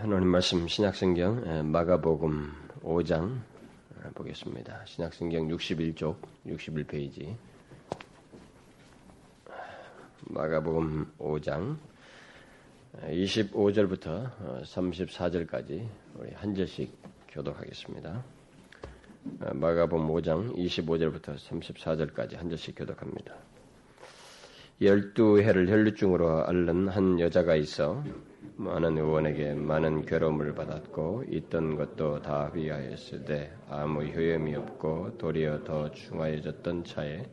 하나님 말씀 신약성경 마가복음 5장 보겠습니다. 신약성경 61쪽 61페이지 마가복음 5장 25절부터 34절까지 우리 한 절씩 교독하겠습니다. 마가복음 5장 25절부터 34절까지 한 절씩 교독합니다. 열두 해를 혈류증으로 앓는 한 여자가 있어 많은 의원에게 많은 괴로움을 받았고 있던 것도 다 위하였으되 아무 효염이 없고 도리어 더 중하여졌던 차에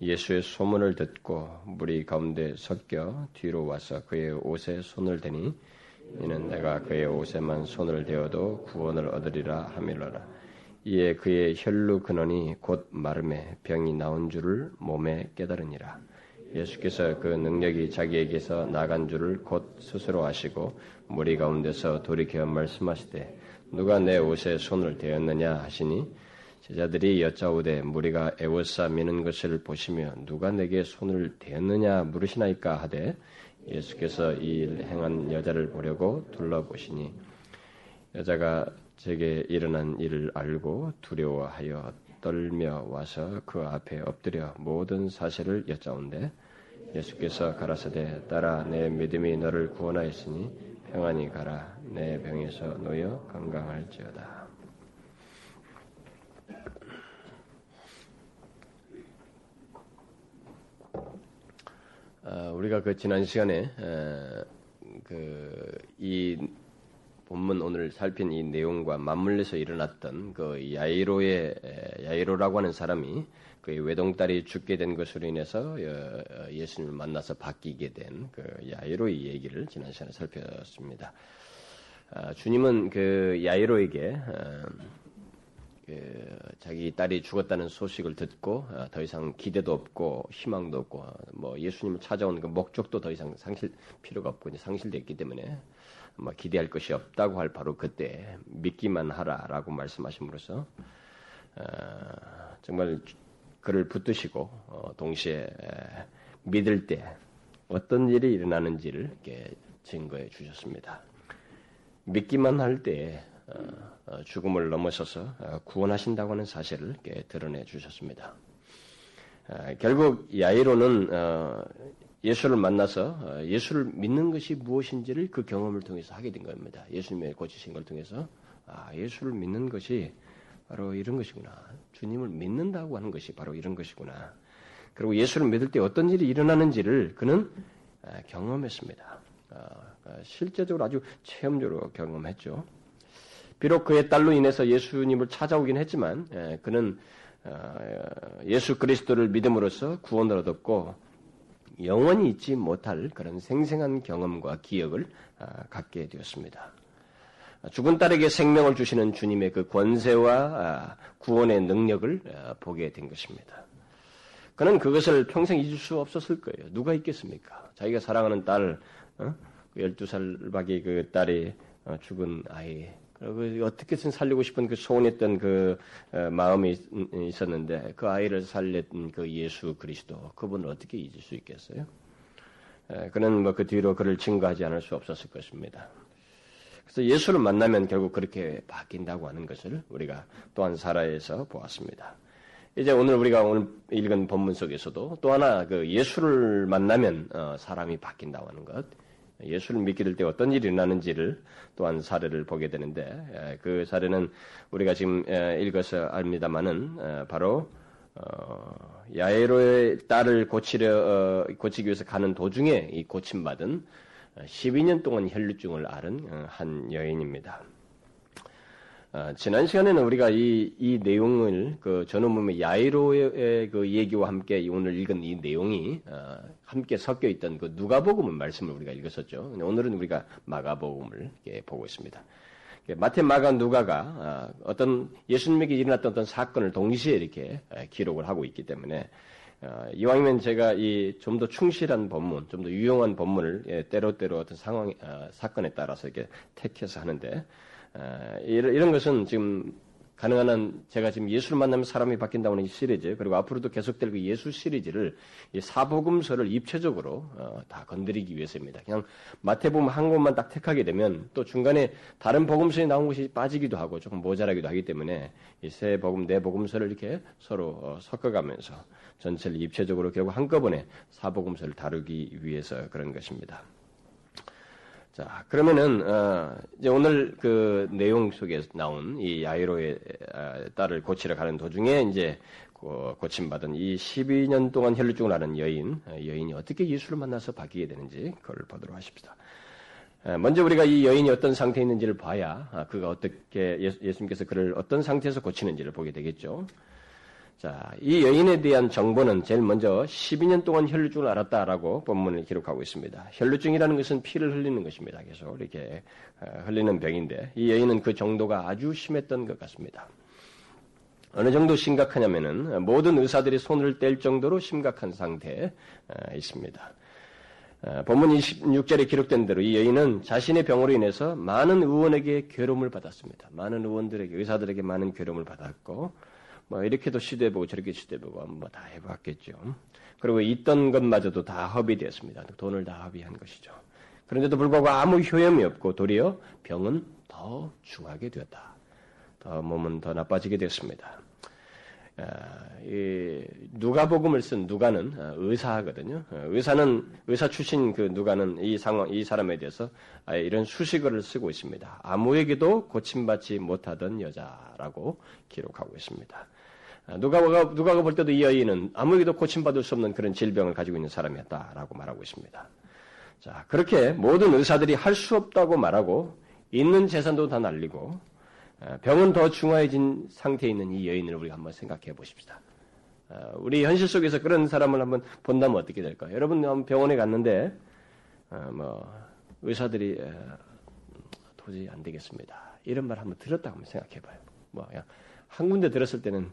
예수의 소문을 듣고 무리 가운데 섞여 뒤로 와서 그의 옷에 손을 대니 이는 내가 그의 옷에만 손을 대어도 구원을 얻으리라 하밀러라. 이에 그의 혈루 근원이 곧 마름에 병이 나온 줄을 몸에 깨달으니라. 예수께서 그 능력이 자기에게서 나간 줄을 곧 스스로 아시고 무리 가운데서 돌이켜 말씀하시되 누가 내 옷에 손을 대었느냐 하시니 제자들이 여짜오되 무리가 애워싸 미는 것을 보시며 누가 내게 손을 대었느냐 물으시나이까 하되 예수께서 이 일 행한 여자를 보려고 둘러보시니 여자가 제게 일어난 일을 알고 두려워하여 떨며 와서 그 앞에 엎드려 모든 사실을 여짜온데 예수께서 가라사대 따라 내 믿음이 너를 구원하였으니 평안히 가라 내 병에서 놓여 건강할지어다. 어, 우리가 그 지난 시간에 그 이 본문 오늘 살핀 이 내용과 맞물려서 일어났던 그 야이로의 야이로라고 하는 사람이 그 외동딸이 죽게 된 것으로 인해서 어, 예수님을 만나서 바뀌게 된 그 야이로의 얘기를 지난 시간에 살펴봤습니다. 아, 주님은 그 야이로에게 어, 그 자기 딸이 죽었다는 소식을 듣고 어, 더 이상 기대도 없고 희망도 없고 뭐 예수님을 찾아온 그 목적도 더 이상 상실 필요가 없고 이제 상실됐기 때문에 뭐 기대할 것이 없다고 할 바로 그때 믿기만 하라라고 말씀하심으로써 정말 그를 붙드시고 어, 동시에 믿을 때 어떤 일이 일어나는지를 이렇게 증거해 주셨습니다. 믿기만 할때 어, 어, 죽음을 넘어서서 구원하신다고 하는 사실을 이렇게 드러내 주셨습니다. 결국 야이로는 예수를 만나서 예수를 믿는 것이 무엇인지를 그 경험을 통해서 하게 된 겁니다. 예수님의 고치신 걸 통해서 아, 예수를 믿는 것이 바로 이런 것이구나. 주님을 믿는다고 하는 것이 바로 이런 것이구나. 그리고 예수를 믿을 때 어떤 일이 일어나는지를 그는 아, 경험했습니다. 아, 아, 실제적으로 아주 체험적으로 경험했죠. 비록 그의 딸로 인해서 예수님을 찾아오긴 했지만 예, 그는 예수 그리스도를 믿음으로써 구원을 얻었고 영원히 잊지 못할 그런 생생한 경험과 기억을 갖게 되었습니다. 죽은 딸에게 생명을 주시는 주님의 그 권세와 아, 구원의 능력을 아, 보게 된 것입니다. 그는 그것을 평생 잊을 수 없었을 거예요. 누가 있겠습니까? 자기가 사랑하는 딸, 12살 어? 밖에 그 딸이 어, 죽은 아이, 그리고 어떻게든 살리고 싶은 그 소원했던 그 어, 마음이 있었는데 그 아이를 살렸던 그 예수 그리스도, 그분을 어떻게 잊을 수 있겠어요? 그는 뭐 그 뒤로 그를 증거하지 않을 수 없었을 것입니다. 그래서 예수를 만나면 결국 그렇게 바뀐다고 하는 것을 우리가 또한 사라에서 보았습니다. 이제 오늘 우리가 오늘 읽은 본문 속에서도 또 하나 그 예수를 만나면 어, 사람이 바뀐다고 하는 것, 예수를 믿게 될 때 어떤 일이 일어나는지를 또한 사례를 보게 되는데 그 사례는 우리가 지금 읽어서 압니다만은 바로 어, 야에로의 딸을 고치려 어, 고치기 위해서 가는 도중에 이 고침받은 12년 동안 혈류증을 앓은 어, 한 여인입니다. 어, 지난 시간에는 우리가 이, 이 내용을 그 전원문의 야이로의 그 얘기와 함께 오늘 읽은 이 내용이 어, 함께 섞여 있던 그 누가복음의 말씀을 우리가 읽었었죠. 오늘은 우리가 마가복음을 보고 있습니다. 마태, 마가, 누가가 어떤 예수님에게 일어났던 어떤 사건을 동시에 이렇게 기록을 하고 있기 때문에 어, 이왕이면 제가 이 좀 더 충실한 본문, 좀 더 유용한 본문을 예, 때로때로 어떤 상황, 어, 사건에 따라서 이렇게 택해서 하는데 어, 이런, 이런 것은 지금 가능한 한 제가 지금 예수를 만나면 사람이 바뀐다는 이 시리즈 그리고 앞으로도 계속될 그 예수 시리즈를 이 사복음서를 입체적으로 어, 다 건드리기 위해서입니다. 그냥 마태복음 한 곳만 딱 택하게 되면 또 중간에 다른 복음서에 나온 것이 빠지기도 하고 조금 모자라기도 하기 때문에 이 세 복음 네 복음서를 이렇게 서로 어, 섞어가면서 전체를 입체적으로 결국 한꺼번에 사복음서를 다루기 위해서 그런 것입니다. 자, 그러면은, 어, 이제 오늘 그 내용 속에 나온 이 야이로의 어, 딸을 고치러 가는 도중에 이제 고침받은 이 12년 동안 혈루증을 앓은 여인, 어, 여인이 어떻게 예수를 만나서 바뀌게 되는지 그걸 보도록 하십시다. 어, 먼저 우리가 이 여인이 어떤 상태에 있는지를 봐야 아, 그가 어떻게 예수님께서 그를 어떤 상태에서 고치는지를 보게 되겠죠. 자, 이 여인에 대한 정보는 제일 먼저 12년 동안 혈루증을 앓았다라고 본문을 기록하고 있습니다. 혈루증이라는 것은 피를 흘리는 것입니다. 계속 이렇게 어, 흘리는 병인데 이 여인은 그 정도가 아주 심했던 것 같습니다. 어느 정도 심각하냐면은 모든 의사들이 손을 뗄 정도로 심각한 상태에 어, 있습니다. 어, 본문 26절에 기록된 대로 이 여인은 자신의 병으로 인해서 많은 의원에게 괴로움을 받았습니다. 많은 의원들에게 의사들에게 많은 괴로움을 받았고 뭐 이렇게도 시도해보고 저렇게 시도해보고 뭐다 해봤겠죠. 그리고 있던 것마저도 다 허비되었습니다. 돈을 다 허비한 것이죠. 그런데도 불구하고 아무 효험이 없고 도리어 병은 더 중하게 되었다. 더 몸은 더 나빠지게 됐습니다. 아, 누가복음을 쓴 누가는 아, 의사거든요. 아, 의사는 의사 출신 그 누가는 이 상황 이 사람에 대해서 이런 수식어를 쓰고 있습니다. 아무에게도 고침받지 못하던 여자라고 기록하고 있습니다. 누가가 누가가 볼 때도 이 여인은 아무에게도 고침받을 수 없는 그런 질병을 가지고 있는 사람이었다라고 말하고 있습니다. 자 그렇게 모든 의사들이 할 수 없다고 말하고 있는 재산도 다 날리고 병은 더 중화해진 상태에 있는 이 여인을 우리가 한번 생각해 보십시다. 우리 현실 속에서 그런 사람을 한번 본다면 어떻게 될까요? 여러분 병원에 갔는데 뭐 의사들이 도저히 안 되겠습니다. 이런 말 한번 들었다 한번 생각해 봐요. 뭐 그냥 한 군데 들었을 때는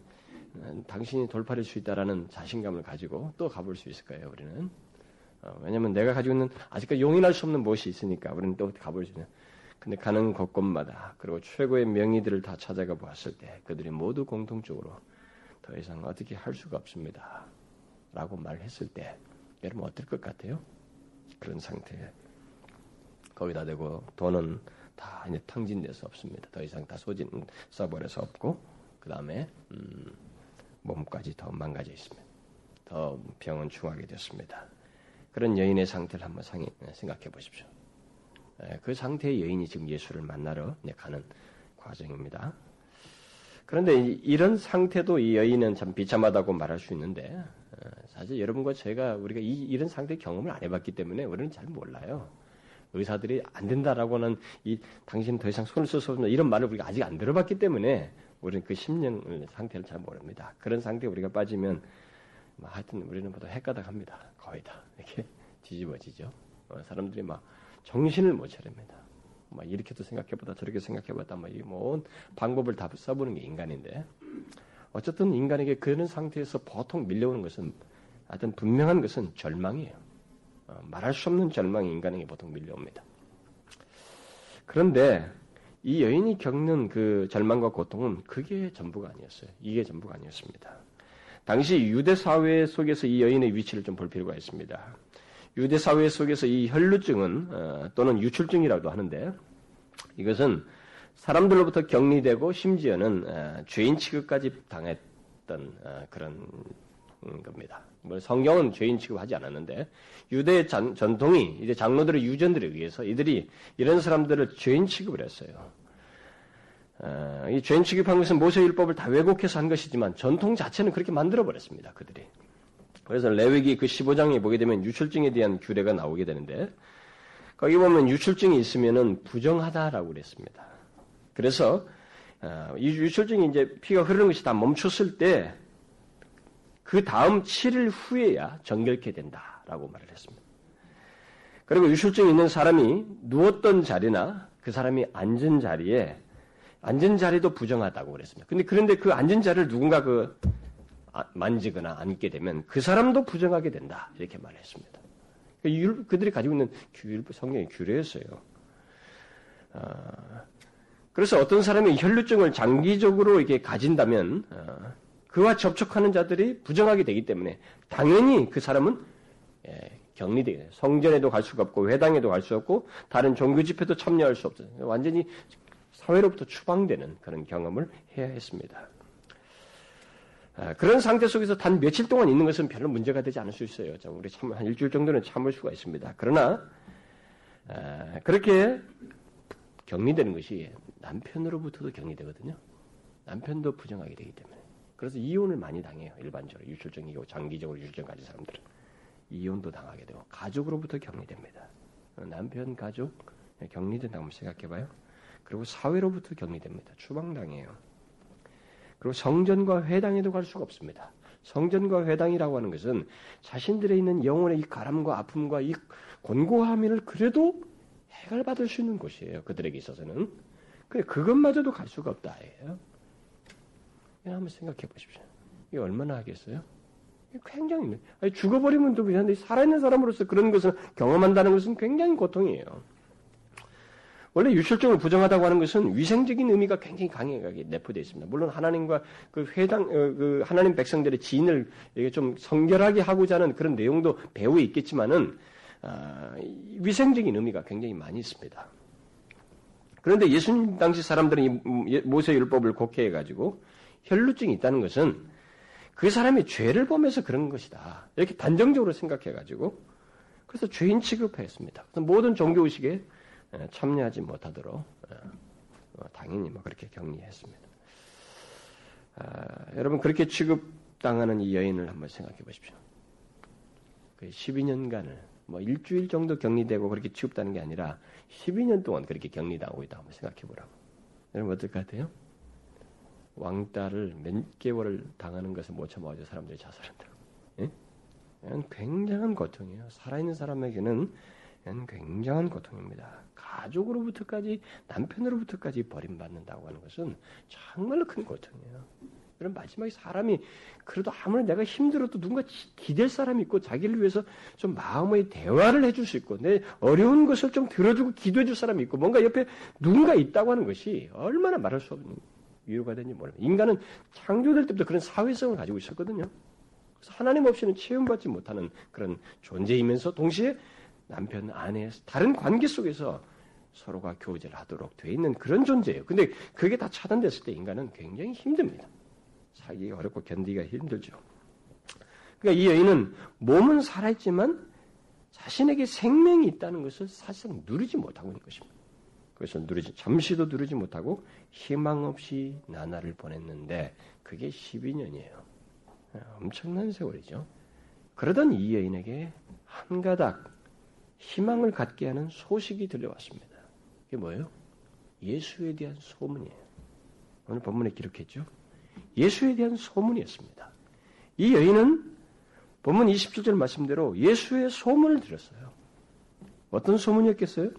당신이 돌파할 수 있다라는 자신감을 가지고 또 가볼 수 있을까요? 우리는 어, 왜냐하면 내가 가지고 있는 아직까지 용인할 수 없는 무엇이 있으니까 우리는 또 가볼 수 있는. 근데 가는 곳곳마다 그리고 최고의 명의들을 다 찾아가 보았을 때 그들이 모두 공통적으로 더 이상 어떻게 할 수가 없습니다. 라고 말했을 때 여러분 어떨 것 같아요? 그런 상태에 거기다 대고 돈은 다 이제 탕진돼서 없습니다. 더 이상 다 소진 써버려서 없고 그 다음에 음, 몸까지 더 망가져 있습니다. 더 병은 중하게 됐습니다. 그런 여인의 상태를 한번 상해, 생각해 보십시오. 그 상태의 여인이 지금 예수를 만나러 가는 과정입니다. 그런데 이런 상태도 이 여인은 참 비참하다고 말할 수 있는데 사실 여러분과 제가 우리가 이, 런 상태 경험을 안 해봤기 때문에 우리는 잘 몰라요. 의사들이 안 된다라고는 이 당신 더 이상 손을 없는 이런 말을 우리가 아직 안 들어봤기 때문에 우리는 그 심령 상태를 잘 모릅니다. 그런 상태에 우리가 빠지면 뭐 하여튼 우리는 모두 헷가닥합니다. 거의 다 이렇게 뒤집어지죠. 어, 사람들이 막 정신을 못 차립니다. 막 이렇게도 생각해보다 저렇게 생각해봤다 뭐이뭔 방법을 다 써보는 게 인간인데 어쨌든 인간에게 그런 상태에서 보통 밀려오는 것은 하여튼 분명한 것은 절망이에요. 어, 말할 수 없는 절망이 인간에게 보통 밀려옵니다. 그런데 이 여인이 겪는 그 절망과 고통은 그게 전부가 아니었어요. 이게 전부가 아니었습니다. 당시 유대 사회 속에서 이 여인의 위치를 좀 볼 필요가 있습니다. 유대 사회 속에서 이 혈루증은 어, 또는 유출증이라고도 하는데 이것은 사람들로부터 격리되고 심지어는 어, 죄인 취급까지 당했던 어, 그런 겁니다. 뭐 성경은 죄인 취급하지 않았는데 유대 전, 전통이 이제 장로들의 유전들에 의해서 이들이 이런 사람들을 죄인 취급을 했어요. 어, 이 죄인 취급한 것은 모세 율법을 다 왜곡해서 한 것이지만 전통 자체는 그렇게 만들어 버렸습니다. 그들이. 그래서 레위기 그 15장에 보게 되면 유출증에 대한 규례가 나오게 되는데 거기 보면 유출증이 있으면은 부정하다라고 그랬습니다. 그래서 어, 이 유출증이 이제 피가 흐르는 것이 다 멈췄을 때 그 다음 7일 후에야 정결케 된다라고 말을 했습니다. 그리고 유술증이 있는 사람이 누웠던 자리나 그 사람이 앉은 자리에 앉은 자리도 부정하다고 그랬습니다. 근데 그런데 그 앉은 자리를 누군가 그 아, 만지거나 앉게 되면 그 사람도 부정하게 된다 이렇게 말했습니다. 그들이 가지고 있는 규, 성경의 규례였어요. 어, 그래서 어떤 사람이 혈루증을 장기적으로 이렇게 가진다면 어, 그와 접촉하는 자들이 부정하게 되기 때문에 당연히 그 사람은 예, 격리되게 성전에도 갈 수가 없고 회당에도 갈 수 없고 다른 종교 집회도 참여할 수 없어요. 완전히 사회로부터 추방되는 그런 경험을 해야 했습니다. 아, 그런 상태 속에서 단 며칠 동안 있는 것은 별로 문제가 되지 않을 수 있어요. 우리 참, 한 일주일 정도는 참을 수가 있습니다. 그러나, 아, 그렇게 격리되는 것이 남편으로부터도 격리되거든요. 남편도 부정하게 되기 때문에. 그래서 이혼을 많이 당해요. 일반적으로 유출증이고 장기적으로 유출증 가진 사람들은. 이혼도 당하게 되고, 가족으로부터 격리됩니다. 남편, 가족, 격리된다고 한번 생각해봐요. 그리고 사회로부터 격리됩니다. 추방당해요. 그리고 성전과 회당에도 갈 수가 없습니다. 성전과 회당이라고 하는 것은 자신들에 있는 영혼의 이 가람과 아픔과 이 곤고함을 그래도 해결받을 수 있는 곳이에요. 그들에게 있어서는. 그래, 그것마저도 갈 수가 없다. 예요. 한번 생각해 보십시오. 이게 얼마나 하겠어요? 굉장히, 아니, 죽어버리면 또 그런데 살아있는 사람으로서 그런 것을 경험한다는 것은 굉장히 고통이에요. 원래 유실증을 부정하다고 하는 것은 위생적인 의미가 굉장히 강하게 내포되어 있습니다. 물론 하나님과 그 회당, 어, 그 하나님 백성들의 지인을 좀 성결하게 하고자 하는 그런 내용도 배후에 있겠지만은, 아, 위생적인 의미가 굉장히 많이 있습니다. 그런데 예수님 당시 사람들은 이 모세 율법을 곡해해가지고 혈루증이 있다는 것은 그 사람이 죄를 범해서 그런 것이다. 이렇게 단정적으로 생각해가지고 그래서 죄인 취급했습니다. 그래서 모든 종교의식에 예, 참여하지 못하도록 예, 어, 당연히 뭐 그렇게 격리했습니다. 아, 여러분 그렇게 취급당하는 이 여인을 한번 생각해 보십시오. 그 12년간을 뭐 일주일 정도 격리되고 그렇게 취급다는 게 아니라 12년 동안 그렇게 격리당하고 있다 한번 생각해 보라고. 여러분 어떨 것 같아요? 왕따를 몇 개월을 당하는 것을 못 참아가지고 사람들이 자살한다고. 예? 굉장한 고통이에요. 살아있는 사람에게는 굉장한 고통입니다. 가족으로부터까지 남편으로부터까지 버림받는다고 하는 것은 정말로 큰 고통이에요. 그럼 마지막에 사람이 그래도 아무리 내가 힘들어도 누군가 기댈 사람이 있고 자기를 위해서 좀 마음의 대화를 해줄 수 있고 내 어려운 것을 좀 들어주고 기도해 줄 사람이 있고 뭔가 옆에 누군가 있다고 하는 것이 얼마나 말할 수 없는 이유가 되는지 모릅니다. 인간은 창조될 때부터 그런 사회성을 가지고 있었거든요. 그래서 하나님 없이는 체험받지 못하는 그런 존재이면서 동시에 남편, 아내, 다른 관계 속에서 서로가 교제를 하도록 되어 있는 그런 존재예요. 근데 그게 다 차단됐을 때 인간은 굉장히 힘듭니다. 살기 어렵고 견디기가 힘들죠. 그러니까 이 여인은 몸은 살아있지만 자신에게 생명이 있다는 것을 사실상 누리지 못하고 있는 것입니다. 그래서 누리지, 잠시도 누리지 못하고 희망 없이 나날을 보냈는데 그게 12년이에요. 엄청난 세월이죠. 그러던 이 여인에게 한 가닥 희망을 갖게 하는 소식이 들려왔습니다. 그게 뭐예요? 예수에 대한 소문이에요. 오늘 본문에 기록했죠? 예수에 대한 소문이었습니다. 이 여인은 본문 27절 말씀대로 예수의 소문을 들었어요. 어떤 소문이었겠어요?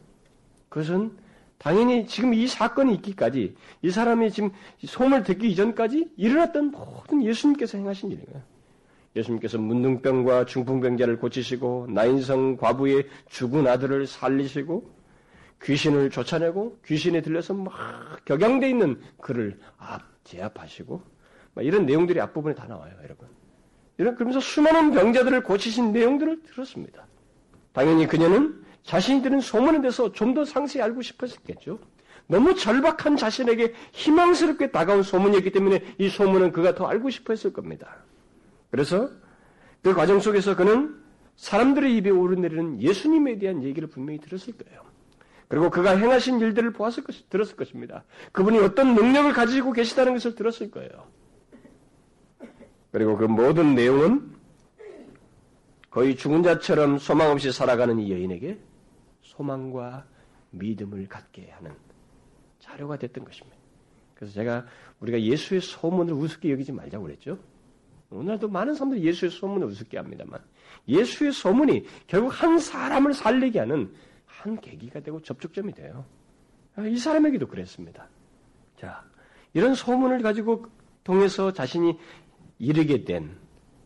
그것은 당연히 지금 이 사건이 있기까지 이 사람이 지금 소문을 듣기 이전까지 일어났던 모든 예수님께서 행하신 일이에요. 예수님께서 문둥병과 중풍병자를 고치시고 나인성 과부의 죽은 아들을 살리시고 귀신을 쫓아내고 귀신에 들려서 막 격양돼 있는 그를 앞 제압하시고 이런 내용들이 앞부분에 다 나와요, 여러분. 이런 그러면서 수많은 병자들을 고치신 내용들을 들었습니다. 당연히 그녀는 자신이 들은 소문에 대해서 좀 더 상세히 알고 싶었겠죠. 너무 절박한 자신에게 희망스럽게 다가온 소문이었기 때문에 이 소문은 그가 더 알고 싶어 했을 겁니다. 그래서 그 과정 속에서 그는 사람들의 입에 오르내리는 예수님에 대한 얘기를 분명히 들었을 거예요. 그리고 그가 행하신 일들을 보았을 것, 들었을 것입니다. 그분이 어떤 능력을 가지고 계시다는 것을 들었을 거예요. 그리고 그 모든 내용은 거의 죽은 자처럼 소망 없이 살아가는 이 여인에게 소망과 믿음을 갖게 하는 자료가 됐던 것입니다. 그래서 제가 우리가 예수의 소문을 우습게 여기지 말자고 그랬죠. 오늘도 많은 사람들이 예수의 소문을 우습게 합니다만 예수의 소문이 결국 한 사람을 살리게 하는 한 계기가 되고 접촉점이 돼요. 이 사람에게도 그랬습니다. 자, 이런 소문을 가지고 통해서 자신이 이르게 된,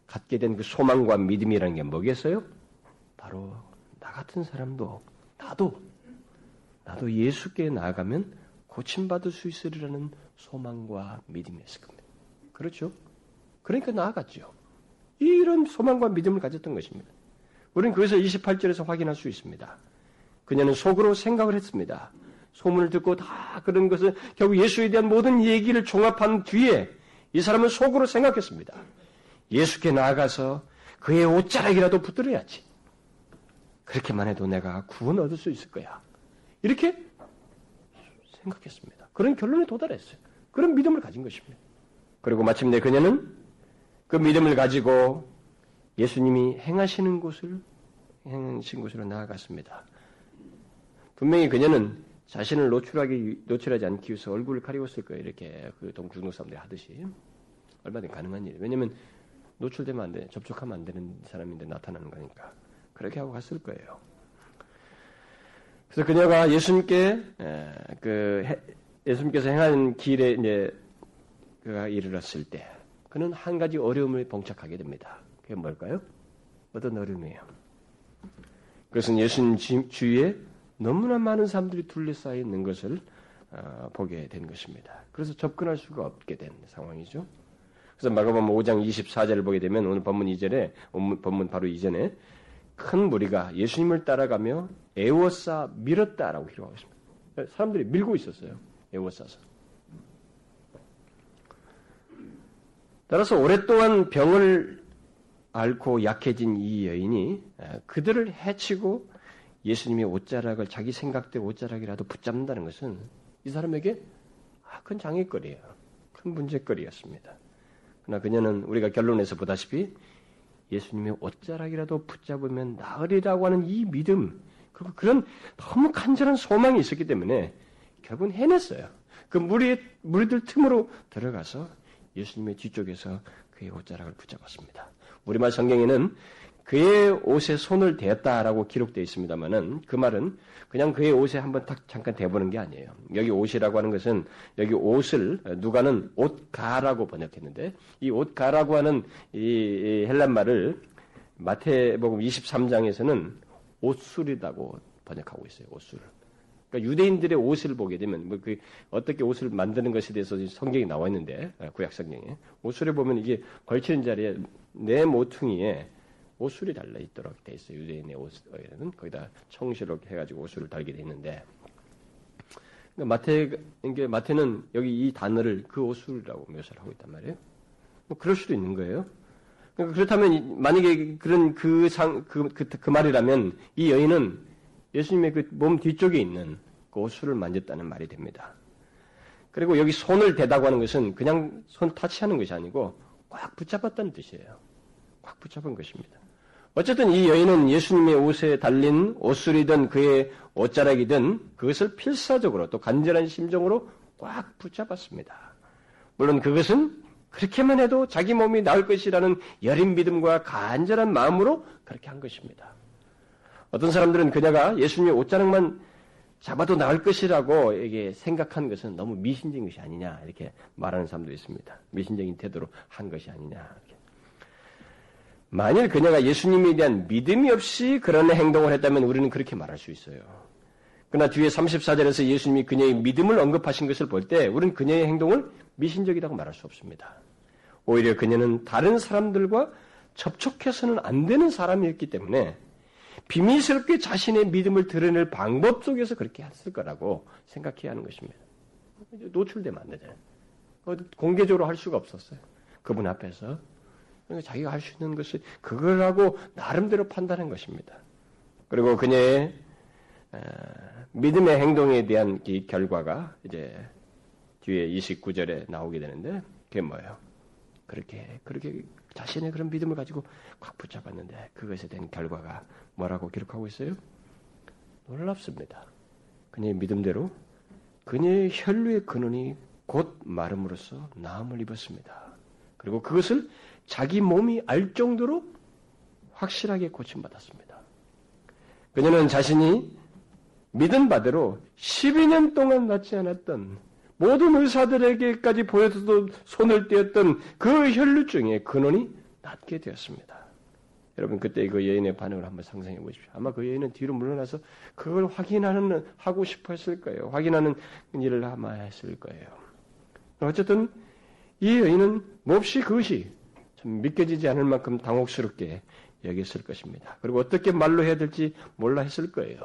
갖게 된 그 소망과 믿음이라는 게 뭐겠어요? 바로 나 같은 사람도, 나도, 나도 예수께 나아가면 고침받을 수 있으리라는 소망과 믿음이었을 겁니다. 그렇죠? 그러니까 나아갔죠. 이런 소망과 믿음을 가졌던 것입니다. 우리는 그것을 28절에서 확인할 수 있습니다. 그녀는 속으로 생각을 했습니다. 소문을 듣고 다 그런 것을 결국 예수에 대한 모든 얘기를 종합한 뒤에 이 사람은 속으로 생각했습니다. 예수께 나아가서 그의 옷자락이라도 붙들어야지. 그렇게만 해도 내가 구원 얻을 수 있을 거야. 이렇게 생각했습니다. 그런 결론에 도달했어요. 그런 믿음을 가진 것입니다. 그리고 마침내 그녀는 그 믿음을 가지고 예수님이 행하시는 곳을 행하신 곳으로 나아갔습니다. 분명히 그녀는 자신을 노출하기 노출하지 않기 위해서 얼굴을 가리고 있을 거예요. 이렇게 그 동중동 사람들이 하듯이 얼마든지 가능한 일이에요. 왜냐하면 노출되면 안 돼, 접촉하면 안 되는 사람인데 나타나는 거니까 그렇게 하고 갔을 거예요. 그래서 그녀가 예수님께 에, 그 예수님께서 행하는 길에 이제 그가 이르렀을 때 그는 한 가지 어려움을 봉착하게 됩니다. 그게 뭘까요? 어떤 어려움이에요? 그것은 예수님 주위에 너무나 많은 사람들이 둘러싸여 있는 것을 어, 보게 된 것입니다. 그래서 접근할 수가 없게 된 상황이죠. 그래서 마가복음 5장 24절을 보게 되면 오늘 본문 이전에 본문 바로 이전에 큰 무리가 예수님을 따라가며 애워싸 밀었다라고 기록하고 있습니다. 사람들이 밀고 있었어요. 애워싸서. 따라서 오랫동안 병을 앓고 약해진 이 여인이 그들을 해치고 예수님의 옷자락을 자기 생각대로 옷자락이라도 붙잡는다는 것은 이 사람에게 아, 큰 장애거리예요. 큰 문제거리였습니다. 그러나 그녀는 우리가 결론에서 보다시피 예수님의 옷자락이라도 붙잡으면 나으리라고 하는 이 믿음, 그리고 그런 너무 간절한 소망이 있었기 때문에 결국은 해냈어요. 그 무리, 무리들 틈으로 들어가서 예수님의 뒤쪽에서 그의 옷자락을 붙잡았습니다. 우리말 성경에는 그의 옷에 손을 대었다라고 기록되어 있습니다만은 그 말은 그냥 그의 옷에 한번 딱 잠깐 대보는 게 아니에요. 여기 옷이라고 하는 것은 여기 옷을 누가는 옷가라고 번역했는데 이 옷가라고 하는 이 헬란 말을 마태복음 23장에서는 옷술이라고 번역하고 있어요. 옷술. 그러니까 유대인들의 옷을 보게 되면 뭐 그 어떻게 옷을 만드는 것에 대해서 성경이 나와 있는데 구약 성경에 옷술에 보면 이게 걸치는 자리에 내 모퉁이에 옷술이 달려 있도록 돼 있어요. 유대인의 옷에는 거기다 청시로 해가지고 옷술을 달게 돼 있는데 그러니까 마태 이게 마태는 여기 이 단어를 그 옷술이라고 묘사를 하고 있단 말이에요. 뭐 그럴 수도 있는 거예요. 그러니까 그렇다면 만약에 그런 그 상그그 그, 그, 그 말이라면 이 여인은 예수님의 그 몸 뒤쪽에 있는 그 옷술을 만졌다는 말이 됩니다. 그리고 여기 손을 대다고 하는 것은 그냥 손 타치하는 것이 아니고 꽉 붙잡았다는 뜻이에요. 꽉 붙잡은 것입니다. 어쨌든 이 여인은 예수님의 옷에 달린 옷술이든 그의 옷자락이든 그것을 필사적으로 또 간절한 심정으로 꽉 붙잡았습니다. 물론 그것은 그렇게만 해도 자기 몸이 나을 것이라는 여린 믿음과 간절한 마음으로 그렇게 한 것입니다. 어떤 사람들은 그녀가 예수님의 옷자락만 잡아도 나을 것이라고 이게 생각하는 것은 너무 미신적인 것이 아니냐 이렇게 말하는 사람도 있습니다. 미신적인 태도로 한 것이 아니냐. 이렇게. 만일 그녀가 예수님에 대한 믿음이 없이 그런 행동을 했다면 우리는 그렇게 말할 수 있어요. 그러나 뒤에 34절에서 예수님이 그녀의 믿음을 언급하신 것을 볼 때 우리는 그녀의 행동을 미신적이라고 말할 수 없습니다. 오히려 그녀는 다른 사람들과 접촉해서는 안 되는 사람이었기 때문에 비밀스럽게 자신의 믿음을 드러낼 방법 속에서 그렇게 했을 거라고 생각해야 하는 것입니다. 노출되면 안 되잖아요. 공개적으로 할 수가 없었어요. 그분 앞에서 그러니까 자기가 할 수 있는 것이 그걸 하고 나름대로 판단한 것입니다. 그리고 그녀의 믿음의 행동에 대한 이 결과가 이제 뒤에 29절에 나오게 되는데 그게 뭐예요? 그렇게 그렇게 자신의 그런 믿음을 가지고 꽉 붙잡았는데 그것에 대한 결과가 뭐라고 기록하고 있어요? 놀랍습니다. 그녀의 믿음대로 그녀의 혈류의 근원이 곧 마름으로써 나음을 입었습니다. 그리고 그것을 자기 몸이 알 정도로 확실하게 고침받았습니다. 그녀는 자신이 믿은 바대로 12년 동안 낫지 않았던 모든 의사들에게까지 보여서도 손을 떼었던 그 혈류증의 근원이 낫게 되었습니다. 여러분 그때 그 여인의 반응을 한번 상상해 보십시오. 아마 그 여인은 뒤로 물러나서 그걸 확인하는 하고 싶어 했을 거예요. 확인하는 일을 아마 했을 거예요. 어쨌든 이 여인은 몹시 그것이 참 믿겨지지 않을 만큼 당혹스럽게 여겼을 것입니다. 그리고 어떻게 말로 해야 될지 몰라 했을 거예요.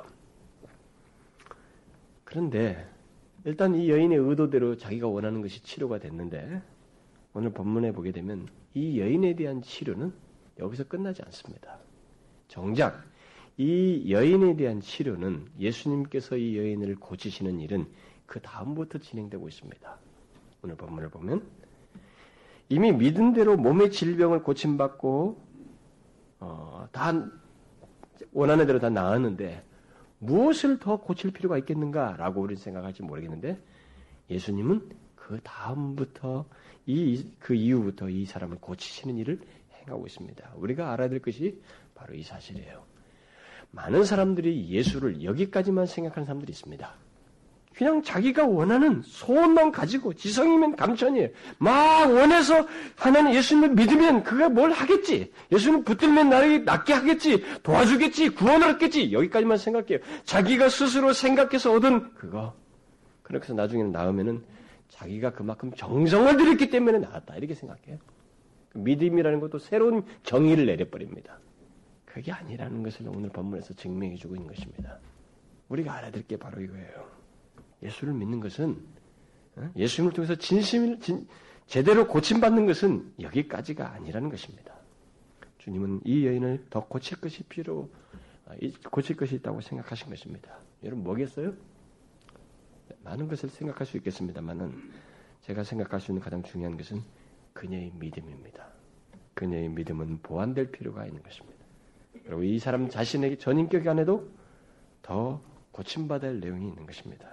그런데 일단 이 여인의 의도대로 자기가 원하는 것이 치료가 됐는데 오늘 본문에 보게 되면 이 여인에 대한 치료는 여기서 끝나지 않습니다. 정작 이 여인에 대한 치료는 예수님께서 이 여인을 고치시는 일은 그 다음부터 진행되고 있습니다. 오늘 본문을 보면 이미 믿은 대로 몸의 질병을 고침받고 어, 다 원하는 대로 다 나았는데 무엇을 더 고칠 필요가 있겠는가라고 우리는 생각할지 모르겠는데 예수님은 그 다음부터 이 그 이후부터 이 사람을 고치시는 일을 행하고 있습니다. 우리가 알아야 될 것이 바로 이 사실이에요. 많은 사람들이 예수를 여기까지만 생각하는 사람들이 있습니다. 그냥 자기가 원하는 소원만 가지고 지성이면 감천이에요. 막 원해서 하나님 예수님을 믿으면 그가 뭘 하겠지. 예수님 붙들면 나를 낫게 하겠지. 도와주겠지. 구원을 얻겠지. 여기까지만 생각해요. 자기가 스스로 생각해서 얻은 그거. 그렇게 해서 나중에는 나오면은 자기가 그만큼 정성을 들였기 때문에 나았다. 이렇게 생각해요. 그 믿음이라는 것도 새로운 정의를 내려버립니다. 그게 아니라는 것을 오늘 본문에서 증명해 주고 있는 것입니다. 우리가 알아야 될게 바로 이거예요. 예수를 믿는 것은 어? 예수님을 통해서 진심을 진, 제대로 고침받는 것은 여기까지가 아니라는 것입니다. 주님은 이 여인을 더 고칠 것이 필요, 아, 고칠 것이 있다고 생각하신 것입니다. 여러분 뭐겠어요? 많은 것을 생각할 수 있겠습니다만은 제가 생각할 수 있는 가장 중요한 것은 그녀의 믿음입니다. 그녀의 믿음은 보완될 필요가 있는 것입니다. 그리고 이 사람 자신에게 전인격 안에도 더 고침받을 내용이 있는 것입니다.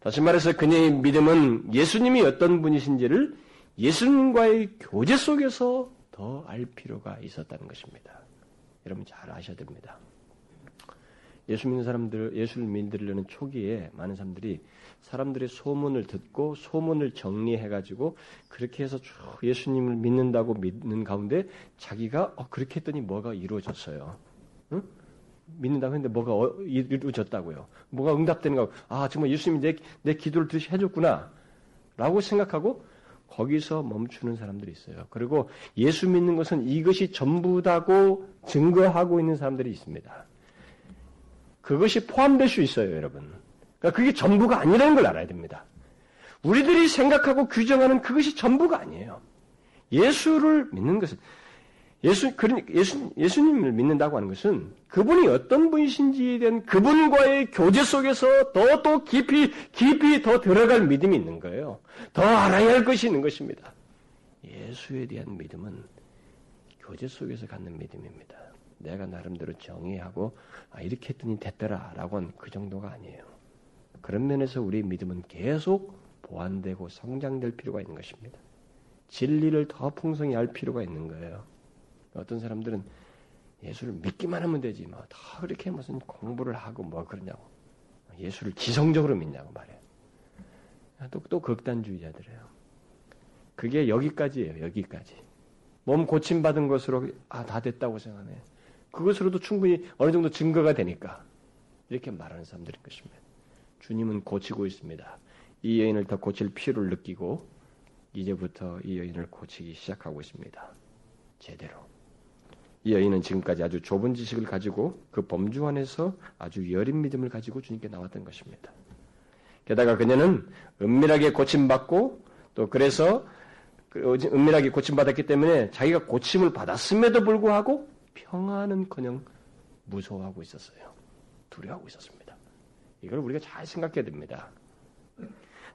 다시 말해서 그녀의 믿음은 예수님이 어떤 분이신지를 예수님과의 교제 속에서 더 알 필요가 있었다는 것입니다. 여러분 잘 아셔야 됩니다. 예수 믿는 사람들, 예수를 믿으려는 초기에 많은 사람들이 사람들의 소문을 듣고 소문을 정리해가지고 그렇게 해서 쭉 예수님을 믿는다고 믿는 가운데 자기가 어, 그렇게 했더니 뭐가 이루어졌어요. 응? 믿는다고 했는데 뭐가 어, 이루어졌다고요. 뭐가 응답되는 거. 아, 정말 예수님이 내, 내 기도를 들으시 해줬구나. 라고 생각하고 거기서 멈추는 사람들이 있어요. 그리고 예수 믿는 것은 이것이 전부다고 증거하고 있는 사람들이 있습니다. 그것이 포함될 수 있어요, 여러분. 그러니까 그게 전부가 아니라는 걸 알아야 됩니다. 우리들이 생각하고 규정하는 그것이 전부가 아니에요. 예수를 믿는 것은 예수 그러니까 예수 예수님을 믿는다고 하는 것은 그분이 어떤 분이신지에 대한 그분과의 교제 속에서 더 또 깊이 깊이 더 들어갈 믿음이 있는 거예요. 더 알아야 할 것이 있는 것입니다. 예수에 대한 믿음은 교제 속에서 갖는 믿음입니다. 내가 나름대로 정의하고 아, 이렇게 했더니 됐더라라고 하는 그 정도가 아니에요. 그런 면에서 우리 믿음은 계속 보완되고 성장될 필요가 있는 것입니다. 진리를 더 풍성히 알 필요가 있는 거예요. 어떤 사람들은 예수를 믿기만 하면 되지 뭐더 그렇게 무슨 공부를 하고 뭐 그러냐고 예수를 지성적으로 믿냐고 말해요. 또, 또 극단주의자들이에요. 그게 여기까지예요. 여기까지. 몸 고침받은 것으로 아 다 됐다고 생각해. 그것으로도 충분히 어느 정도 증거가 되니까 이렇게 말하는 사람들인 것입니다. 주님은 고치고 있습니다. 이 여인을 더 고칠 필요를 느끼고 이제부터 이 여인을 고치기 시작하고 있습니다. 제대로. 이 여인은 지금까지 아주 좁은 지식을 가지고 그 범주 안에서 아주 여린 믿음을 가지고 주님께 나왔던 것입니다. 게다가 그녀는 은밀하게 고침받고 또 그래서 그 은밀하게 고침받았기 때문에 자기가 고침을 받았음에도 불구하고 평안은커녕 무서워하고 있었어요. 두려워하고 있었습니다. 이걸 우리가 잘 생각해야 됩니다.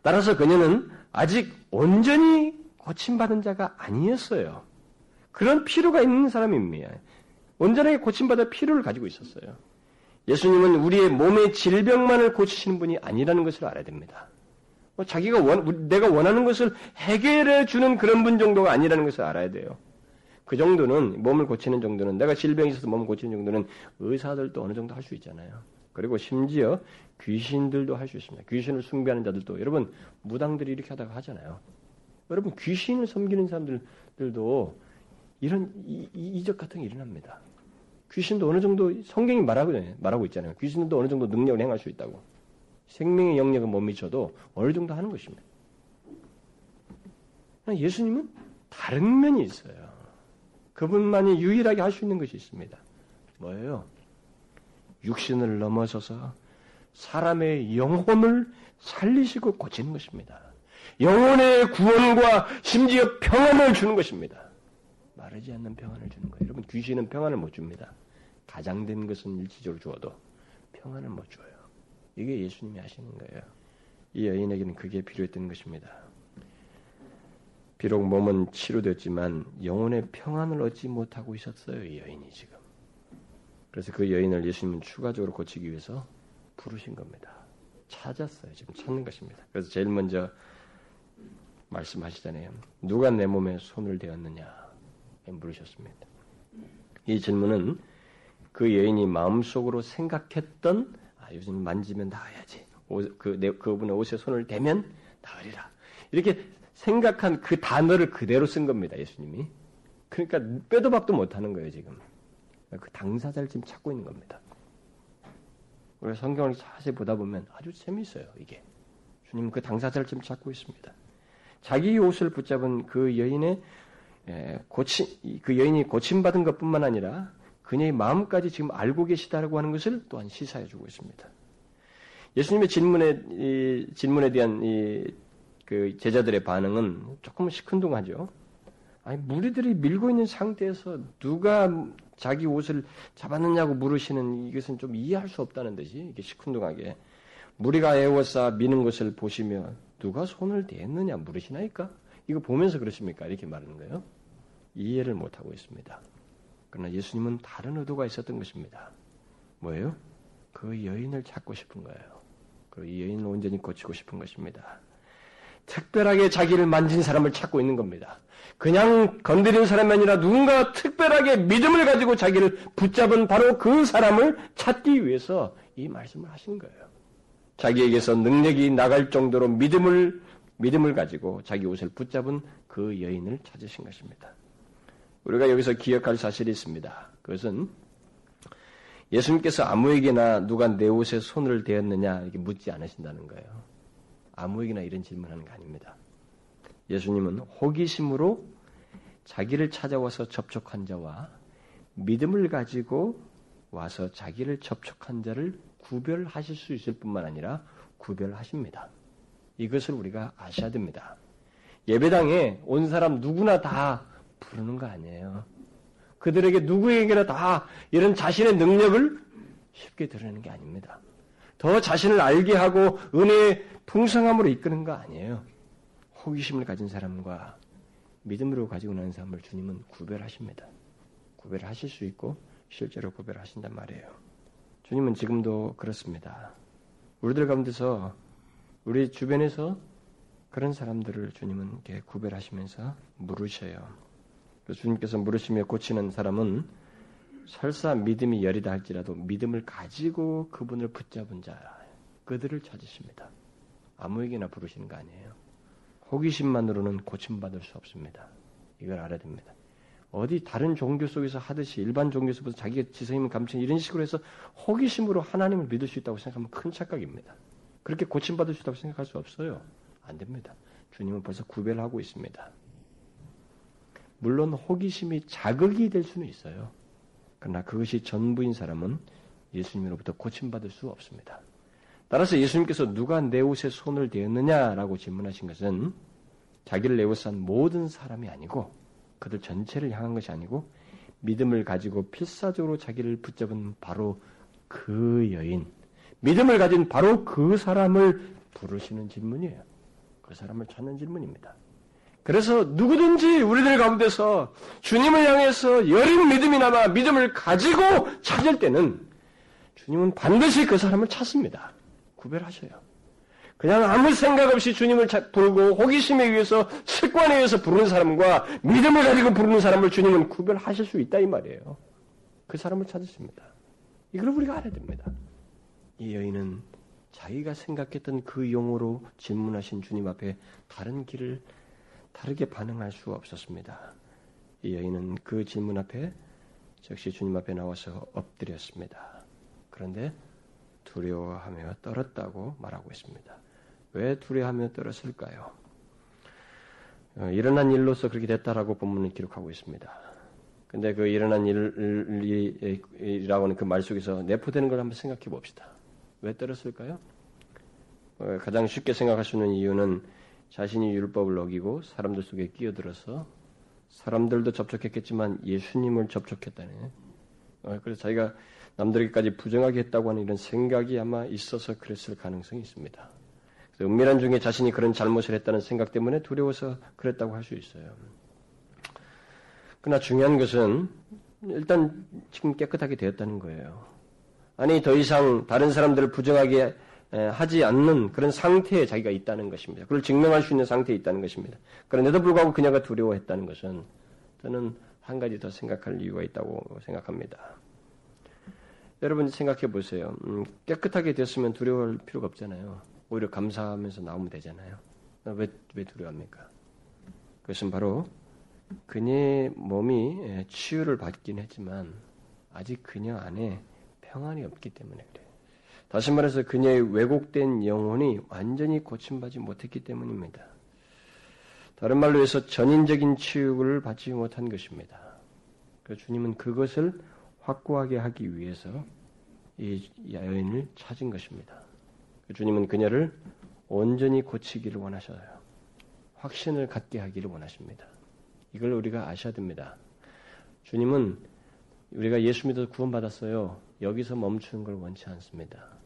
따라서 그녀는 아직 온전히 고침받은 자가 아니었어요. 그런 필요가 있는 사람입니다. 온전하게 고침받을 필요를 가지고 있었어요. 예수님은 우리의 몸의 질병만을 고치시는 분이 아니라는 것을 알아야 됩니다. 뭐 자기가 원, 내가 원하는 것을 해결해 주는 그런 분 정도가 아니라는 것을 알아야 돼요. 그 정도는 몸을 고치는 정도는 내가 질병이 있어서 몸을 고치는 정도는 의사들도 어느 정도 할 수 있잖아요. 그리고 심지어 귀신들도 할 수 있습니다. 귀신을 숭배하는 자들도 여러분 무당들이 이렇게 하다가 하잖아요. 여러분 귀신을 섬기는 사람들도 이런 이, 이적 같은 게 일어납니다. 귀신도 어느 정도 성경이 말하고 말하고 있잖아요. 귀신도 어느 정도 능력을 행할 수 있다고. 생명의 영역은 못 미쳐도 어느 정도 하는 것입니다. 예수님은 다른 면이 있어요. 그분만이 유일하게 할 수 있는 것이 있습니다. 뭐예요? 육신을 넘어서서 사람의 영혼을 살리시고 고치는 것입니다. 영혼의 구원과 심지어 평안을 주는 것입니다. 마르지 않는 평안을 주는 거예요. 여러분 귀신은 평안을 못 줍니다. 가장된 것은 일시적으로 주어도 평안을 못 줘요. 이게 예수님이 하시는 거예요. 이 여인에게는 그게 필요했던 것입니다. 비록 몸은 치료됐지만 영혼의 평안을 얻지 못하고 있었어요. 이 여인이 지금. 그래서 그 여인을 예수님은 추가적으로 고치기 위해서 부르신 겁니다. 찾았어요. 지금 찾는 것입니다. 그래서 제일 먼저 말씀하시잖아요. 누가 내 몸에 손을 대었느냐 물으셨습니다. 이 질문은 그 여인이 마음속으로 생각했던 아, 요즘 만지면 나아야지. 그, 내, 그분의 옷에 손을 대면 나으리라. 이렇게 생각한 그 단어를 그대로 쓴 겁니다. 예수님이. 그러니까 빼도 박도 못하는 거예요 지금. 그 당사자를 지금 찾고 있는 겁니다. 우리가 성경을 자세히 보다 보면 아주 재미있어요, 이게. 주님은 그 당사자를 지금 찾고 있습니다. 자기 옷을 붙잡은 그 여인의 고치, 그 여인이 고침받은 것 뿐만 아니라 그녀의 마음까지 지금 알고 계시다라고 하는 것을 또한 시사해 주고 있습니다. 예수님의 질문에, 이, 질문에 대한 이, 그 제자들의 반응은 조금 시큰둥하죠. 아니, 무리들이 밀고 있는 상태에서 누가 자기 옷을 잡았느냐고 물으시는 이것은 좀 이해할 수 없다는 듯이 이게 시큰둥하게 무리가 애워싸 미는 것을 보시며 누가 손을 대했느냐 물으시나이까? 이거 보면서 그러십니까? 이렇게 말하는 거예요. 이해를 못하고 있습니다. 그러나 예수님은 다른 의도가 있었던 것입니다. 뭐예요? 그 여인을 찾고 싶은 거예요. 그 여인을 온전히 고치고 싶은 것입니다. 특별하게 자기를 만진 사람을 찾고 있는 겁니다. 그냥 건드린 사람이 아니라 누군가 특별하게 믿음을 가지고 자기를 붙잡은 바로 그 사람을 찾기 위해서 이 말씀을 하신 거예요. 자기에게서 능력이 나갈 정도로 믿음을 믿음을 가지고 자기 옷을 붙잡은 그 여인을 찾으신 것입니다. 우리가 여기서 기억할 사실이 있습니다. 그것은 예수님께서 아무에게나 누가 내 옷에 손을 대었느냐 이렇게 묻지 않으신다는 거예요. 아무에게나 이런 질문하는 거 아닙니다. 예수님은 호기심으로 자기를 찾아와서 접촉한 자와 믿음을 가지고 와서 자기를 접촉한 자를 구별하실 수 있을 뿐만 아니라 구별하십니다. 이것을 우리가 아셔야 됩니다. 예배당에 온 사람 누구나 다 부르는 거 아니에요. 그들에게 누구에게나 다 이런 자신의 능력을 쉽게 드리는 게 아닙니다. 더 자신을 알게 하고 은혜의 풍성함으로 이끄는 거 아니에요. 호기심을 가진 사람과 믿음으로 가지고 나는 사람을 주님은 구별하십니다. 구별하실 수 있고 실제로 구별하신단 말이에요. 주님은 지금도 그렇습니다. 우리들 가운데서 우리 주변에서 그런 사람들을 주님은 이렇게 구별하시면서 물으셔요. 주님께서 물으시며 고치는 사람은 설사 믿음이 열이다 할지라도 믿음을 가지고 그분을 붙잡은 자, 그들을 찾으십니다. 아무에게나 부르시는 거 아니에요. 호기심만으로는 고침받을 수 없습니다. 이걸 알아야 됩니다. 어디 다른 종교 속에서 하듯이 일반 종교 속에서 자기가 지성임을 감춘 이런 식으로 해서 호기심으로 하나님을 믿을 수 있다고 생각하면 큰 착각입니다. 그렇게 고침받을 수 있다고 생각할 수 없어요. 안 됩니다. 주님은 벌써 구별하고 있습니다. 물론 호기심이 자극이 될 수는 있어요. 그러나 그것이 전부인 사람은 예수님으로부터 고침받을 수 없습니다. 따라서 예수님께서 누가 내 옷에 손을 대었느냐라고 질문하신 것은 자기를 내옷한 모든 사람이 아니고 그들 전체를 향한 것이 아니고 믿음을 가지고 필사적으로 자기를 붙잡은 바로 그 여인, 믿음을 가진 바로 그 사람을 부르시는 질문이에요. 그 사람을 찾는 질문입니다. 그래서 누구든지 우리들 가운데서 주님을 향해서 여린 믿음이나마 믿음을 가지고 찾을 때는 주님은 반드시 그 사람을 찾습니다. 구별하셔요. 그냥 아무 생각 없이 주님을 부르고 호기심에 의해서 습관에 의해서 부르는 사람과 믿음을 가지고 부르는 사람을 주님은 구별하실 수 있다 이 말이에요. 그 사람을 찾으십니다. 이걸 우리가 알아야 됩니다. 이 여인은 자기가 생각했던 그 용어로 질문하신 주님 앞에 다른 길을 다르게 반응할 수 없었습니다. 이 여인은 그 질문 앞에 즉시 주님 앞에 나와서 엎드렸습니다. 그런데 두려워하며 떨었다고 말하고 있습니다. 왜 두려워하며 떨었을까요? 어, 일어난 일로서 그렇게 됐다라고 본문은 기록하고 있습니다. 근데 그 일어난 일이라고 하는 그 말 속에서 내포되는 걸 한번 생각해 봅시다. 왜 떨었을까요? 어, 가장 쉽게 생각할 수 있는 이유는 자신이 율법을 어기고 사람들 속에 끼어들어서 사람들도 접촉했겠지만 예수님을 접촉했다네. 어, 그래서 자기가 남들에게까지 부정하게 했다고 하는 이런 생각이 아마 있어서 그랬을 가능성이 있습니다. 은밀한 중에 자신이 그런 잘못을 했다는 생각 때문에 두려워서 그랬다고 할 수 있어요. 그러나 중요한 것은 일단 지금 깨끗하게 되었다는 거예요. 아니 더 이상 다른 사람들을 부정하게 하지 않는 그런 생태에 자기가 있다는 것입니다. 그걸 증명할 수 있는 상태에 있다는 것입니다. 그런데도 불구하고 그녀가 두려워했다는 것은 저는 한 가지 더 생각할 이유가 있다고 생각합니다. 여러분 생각해 보세요. 음, 깨끗하게 됐으면 두려워할 필요가 없잖아요. 오히려 감사하면서 나오면 되잖아요. 왜, 왜 두려워합니까? 그것은 바로 그녀의 몸이 치유를 받긴 했지만 아직 그녀 안에 평안이 없기 때문에 그래요. 다시 말해서 그녀의 왜곡된 영혼이 완전히 고침받지 못했기 때문입니다. 다른 말로 해서 전인적인 치유를 받지 못한 것입니다. 그 주님은 그것을 확고하게 하기 위해서 이 여인을 찾은 것입니다. 그 주님은 그녀를 온전히 고치기를 원하셔요. 확신을 갖게 하기를 원하십니다. 이걸 우리가 아셔야 됩니다. 주님은 우리가 예수 믿어서 구원받았어요. 여기서 멈추는 걸 원치 않습니다.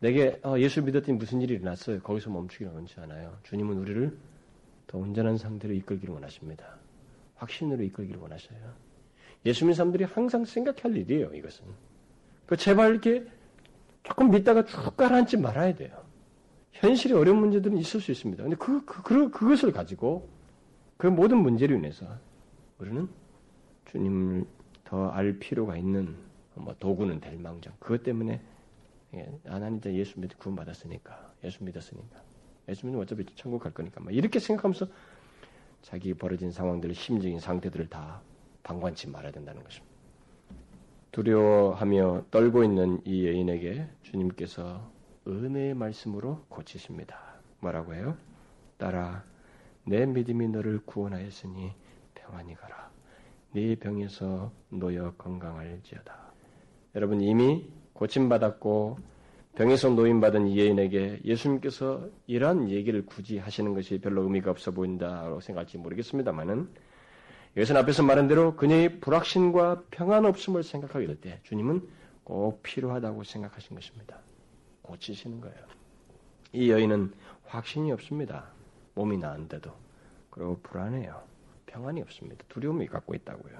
내게 어, 예수 믿었더니 무슨 일이 일어났어요. 거기서 멈추기를 원치 않아요. 주님은 우리를 더 온전한 상태로 이끌기를 원하십니다. 확신으로 이끌기를 원하셔요. 예수 믿는 사람들이 항상 생각할 일이에요. 이것은. 그 제발 이렇게 조금 믿다가 쭉 가라앉지 말아야 돼요. 현실에 어려운 문제들은 있을 수 있습니다. 근데 그, 그, 그, 그것을 가지고 그 모든 문제로 인해서 우리는 주님을 더 알 필요가 있는 뭐 도구는 될 망정. 그것 때문에 예, 하나님 이제 예수 믿어 구원 받았으니까 예수 믿었으니까 예수 믿으면 어차피 천국 갈 거니까 막 이렇게 생각하면서 자기 벌어진 상황들, 심적인 상태들을 다 방관치 말아야 된다는 것입니다. 두려워하며 떨고 있는 이 여인에게 주님께서 은혜의 말씀으로 고치십니다. 뭐라고 해요? 따라 내 믿음이 너를 구원하였으니 평안히 가라. 네 병에서 놓여 건강할지어다. 여러분 이미 고침받았고 병에서 노인받은 이 여인에게 예수님께서 이러한 얘기를 굳이 하시는 것이 별로 의미가 없어 보인다고 생각할지 모르겠습니다만은 여기서 앞에서 말한 대로 그녀의 불확신과 평안 없음을 생각하게 될 때 주님은 꼭 필요하다고 생각하신 것입니다. 고치시는 거예요. 이 여인은 확신이 없습니다. 몸이 나은데도 그리고 불안해요. 평안이 없습니다. 두려움이 갖고 있다고요.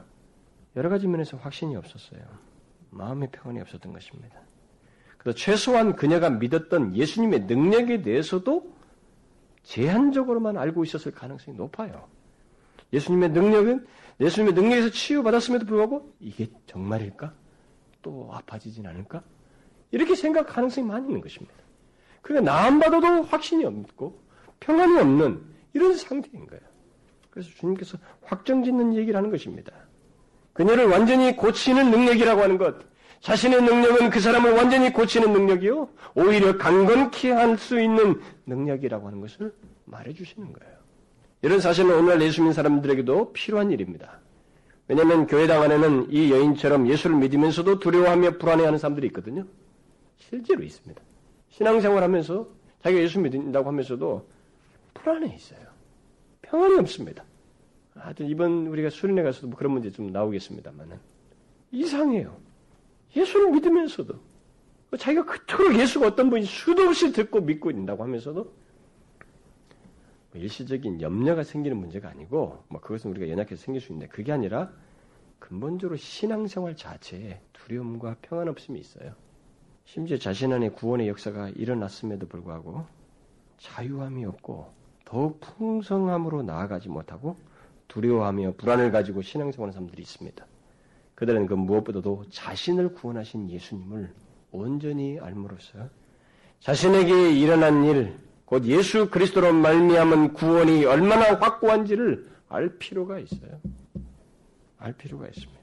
여러 가지 면에서 확신이 없었어요. 마음의 평안이 없었던 것입니다. 그래서 최소한 그녀가 믿었던 예수님의 능력에 대해서도 제한적으로만 알고 있었을 가능성이 높아요. 예수님의 능력은 예수님의 능력에서 치유받았음에도 불구하고 이게 정말일까? 또 아파지진 않을까? 이렇게 생각 가능성이 많이 있는 것입니다. 그러니까 나안 받아도 확신이 없고 평안이 없는 이런 상태인 거예요. 그래서 주님께서 확정짓는 얘기를 하는 것입니다. 그녀를 완전히 고치는 능력이라고 하는 것, 자신의 능력은 그 사람을 완전히 고치는 능력이요, 오히려 강건케 할 수 있는 능력이라고 하는 것을 말해주시는 거예요. 이런 사실은 오늘날 예수 믿는 사람들에게도 필요한 일입니다. 왜냐하면 교회당 안에는 이 여인처럼 예수를 믿으면서도 두려워하며 불안해하는 사람들이 있거든요. 실제로 있습니다. 신앙생활 하면서 자기가 예수 믿는다고 하면서도 불안해 있어요. 평안이 없습니다. 하여튼 이번 우리가 수련회 가서도 뭐 그런 문제 좀 나오겠습니다만은 이상해요. 예수를 믿으면서도 자기가 그토록 예수가 어떤 분이 수도 없이 듣고 믿고 있다고 하면서도 뭐 일시적인 염려가 생기는 문제가 아니고 뭐 그것은 우리가 연약해서 생길 수 있는데 그게 아니라 근본적으로 신앙생활 자체에 두려움과 평안 없음이 있어요. 심지어 자신 안에 구원의 역사가 일어났음에도 불구하고 자유함이 없고 더욱 풍성함으로 나아가지 못하고 두려워하며 불안을 가지고 신앙생활하는 사람들이 있습니다. 그들은 그 무엇보다도 자신을 구원하신 예수님을 온전히 알므로써 자신에게 일어난 일, 곧 예수 그리스도로 말미암은 구원이 얼마나 확고한지를 알 필요가 있어요. 알 필요가 있습니다.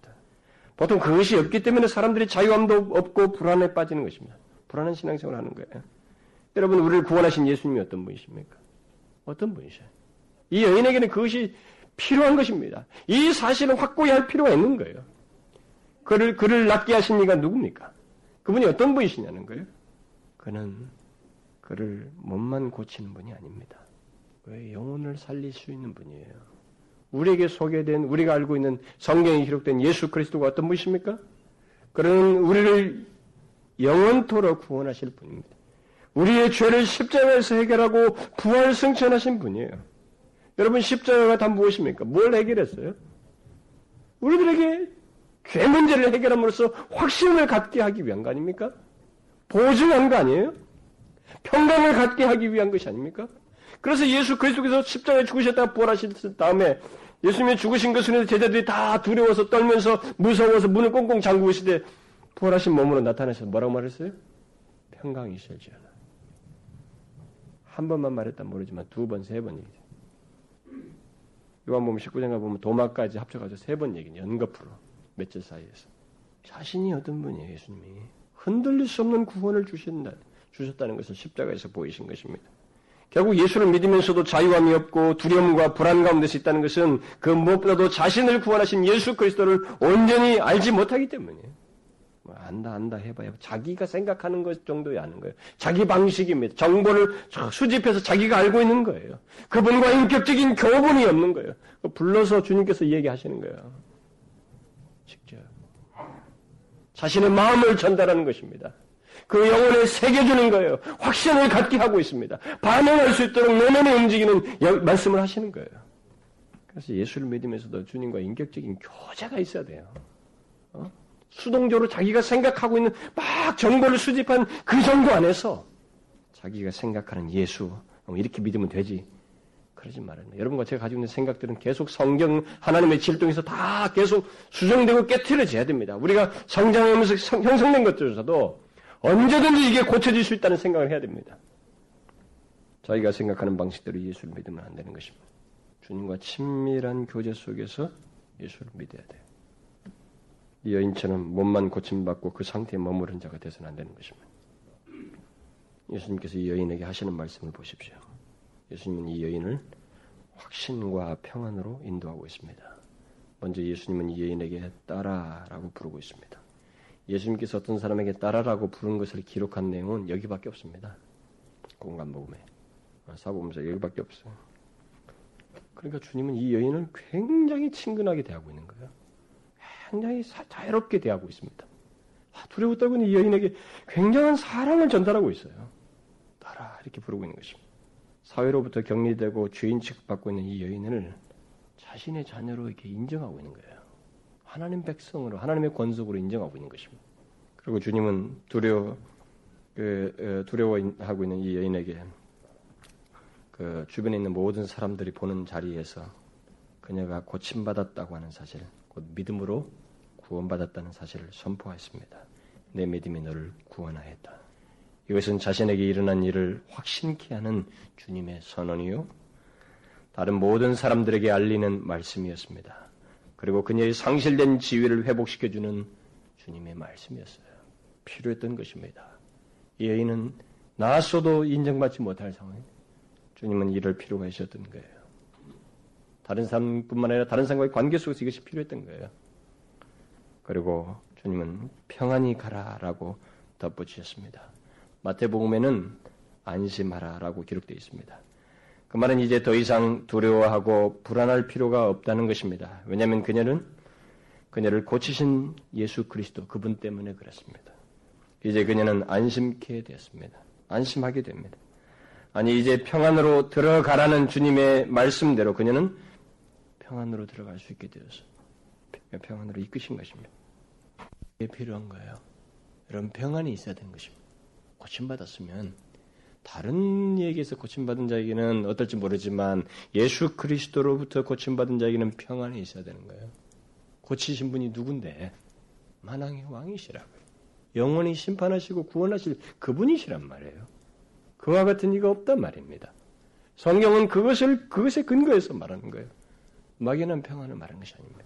보통 그것이 없기 때문에 사람들이 자유함도 없고 불안에 빠지는 것입니다. 불안한 신앙생활을 하는 거예요. 여러분, 우리를 구원하신 예수님이 어떤 분이십니까? 어떤 분이셔요? 이 여인에게는 그것이 필요한 것입니다. 이 사실을 확고히 할 필요가 있는 거예요. 그를, 그를 낫게 하신 이가 누굽니까? 그분이 어떤 분이시냐는 거예요. 그는 그를 몸만 고치는 분이 아닙니다. 왜 영혼을 살릴 수 있는 분이에요. 우리에게 소개된 우리가 알고 있는 성경에 기록된 예수 그리스도가 어떤 분이십니까? 그는 우리를 영원토록 구원하실 분입니다. 우리의 죄를 십자가에서 해결하고 부활 승천하신 분이에요. 여러분 십자가가 다 무엇입니까? 뭘 해결했어요? 우리들에게 죄 문제를 해결함으로써 확신을 갖게 하기 위한 거 아닙니까? 보증한 거 아니에요? 평강을 갖게 하기 위한 것이 아닙니까? 그래서 예수 그리스도께서 십자가에 죽으셨다가 부활하실 다음에 예수님이 죽으신 것을 제자들이 다 두려워서 떨면서 무서워서 문을 꽁꽁 잠그시되 부활하신 몸으로 나타나셔서 뭐라고 말했어요? 평강이 있을지어다. 한 번만 말했다 모르지만 두 번, 세번 얘기죠. 요한복음 19장가 보면 도마까지 합쳐가지고 세 번 얘기는 연거푸로 며칠 사이에서 자신이 어떤 분이에요, 예수님이 흔들릴 수 없는 구원을 주신다, 주셨다는 것을 십자가에서 보이신 것입니다. 결국 예수를 믿으면서도 자유함이 없고 두려움과 불안 가운데서 있다는 것은 그 무엇보다도 자신을 구원하신 예수 그리스도를 온전히 알지 못하기 때문이에요. 뭐 안다 안다 해봐야 자기가 생각하는 것 정도에 아는 거예요. 자기 방식입니다. 정보를 수집해서 자기가 알고 있는 거예요. 그분과 인격적인 교분이 없는 거예요. 불러서 주님께서 얘기하시는 거예요. 직접 자신의 마음을 전달하는 것입니다. 그 영혼을 새겨주는 거예요. 확신을 갖게 하고 있습니다. 반응할 수 있도록 내면에 움직이는 말씀을 하시는 거예요. 그래서 예수를 믿으면서도 주님과 인격적인 교제가 있어야 돼요. 어? 수동적으로 자기가 생각하고 있는 막 정보를 수집한 그 정보 안에서 자기가 생각하는 예수 어, 이렇게 믿으면 되지. 그러지 말아요. 여러분과 제가 가지고 있는 생각들은 계속 성경 하나님의 질동에서 다 계속 수정되고 깨트려져야 됩니다. 우리가 성장하면서 형성된 것들에서도 언제든지 이게 고쳐질 수 있다는 생각을 해야 됩니다. 자기가 생각하는 방식대로 예수를 믿으면 안 되는 것입니다. 주님과 친밀한 교제 속에서 예수를 믿어야 돼요. 이 여인처럼 몸만 고침받고 그 상태에 머무른 자가 되서는 안 되는 것입니다. 예수님께서 이 여인에게 하시는 말씀을 보십시오. 예수님은 이 여인을 확신과 평안으로 인도하고 있습니다. 먼저 예수님은 이 여인에게 따라라고 부르고 있습니다. 예수님께서 어떤 사람에게 따라라고 부른 것을 기록한 내용은 여기밖에 없습니다. 공간복음에 사복음서 여기밖에 없어요. 그러니까 주님은 이 여인을 굉장히 친근하게 대하고 있는 거예요. 굉장히 자유롭게 대하고 있습니다. 아, 두려워 떨고 이 여인에게 굉장한 사랑을 전달하고 있어요. 따라 이렇게 부르고 있는 것입니다. 사회로부터 격리되고 죄인 취급받고 있는 이 여인을 자신의 자녀로 이렇게 인정하고 있는 거예요. 하나님 백성으로 하나님의 권속으로 인정하고 있는 것입니다. 그리고 주님은 두려워 그, 두려워하고 있는 이 여인에게 그 주변에 있는 모든 사람들이 보는 자리에서 그녀가 고침받았다고 하는 사실, 곧 믿음으로 구원받았다는 사실을 선포했습니다. 내 믿음이 너를 구원하였다. 이것은 자신에게 일어난 일을 확신케 하는 주님의 선언이요. 다른 모든 사람들에게 알리는 말씀이었습니다. 그리고 그녀의 상실된 지위를 회복시켜주는 주님의 말씀이었어요. 필요했던 것입니다. 이 여인은 나았어도 인정받지 못할 상황. 주님은 이럴 필요가 있었던 거예요. 다른 사람뿐만 아니라 다른 사람과의 관계 속에서 이것이 필요했던 거예요. 그리고 주님은 평안히 가라라고 덧붙이셨습니다. 마태복음에는 안심하라라고 기록되어 있습니다. 그 말은 이제 더 이상 두려워하고 불안할 필요가 없다는 것입니다. 왜냐하면 그녀는 그녀를 고치신 예수 그리스도 그분 때문에 그렇습니다. 이제 그녀는 안심케 되었습니다. 안심하게 됩니다. 아니 이제 평안으로 들어가라는 주님의 말씀대로 그녀는 평안으로 들어갈 수 있게 되어서 평안으로 이끄신 것입니다. 이게 필요한 거예요. 이런 평안이 있어야 되는 것입니다. 고침받았으면 다른 얘기에서 고침받은 자에게는 어떨지 모르지만 예수 그리스도로부터 고침받은 자에게는 평안이 있어야 되는 거예요. 고치신 분이 누군데? 만왕의 왕이시라고요. 영원히 심판하시고 구원하실 그분이시란 말이에요. 그와 같은 이가 없단 말입니다. 성경은 그것을 그것에 근거해서 말하는 거예요. 막연한 평안을 말하는 것이 아닙니다.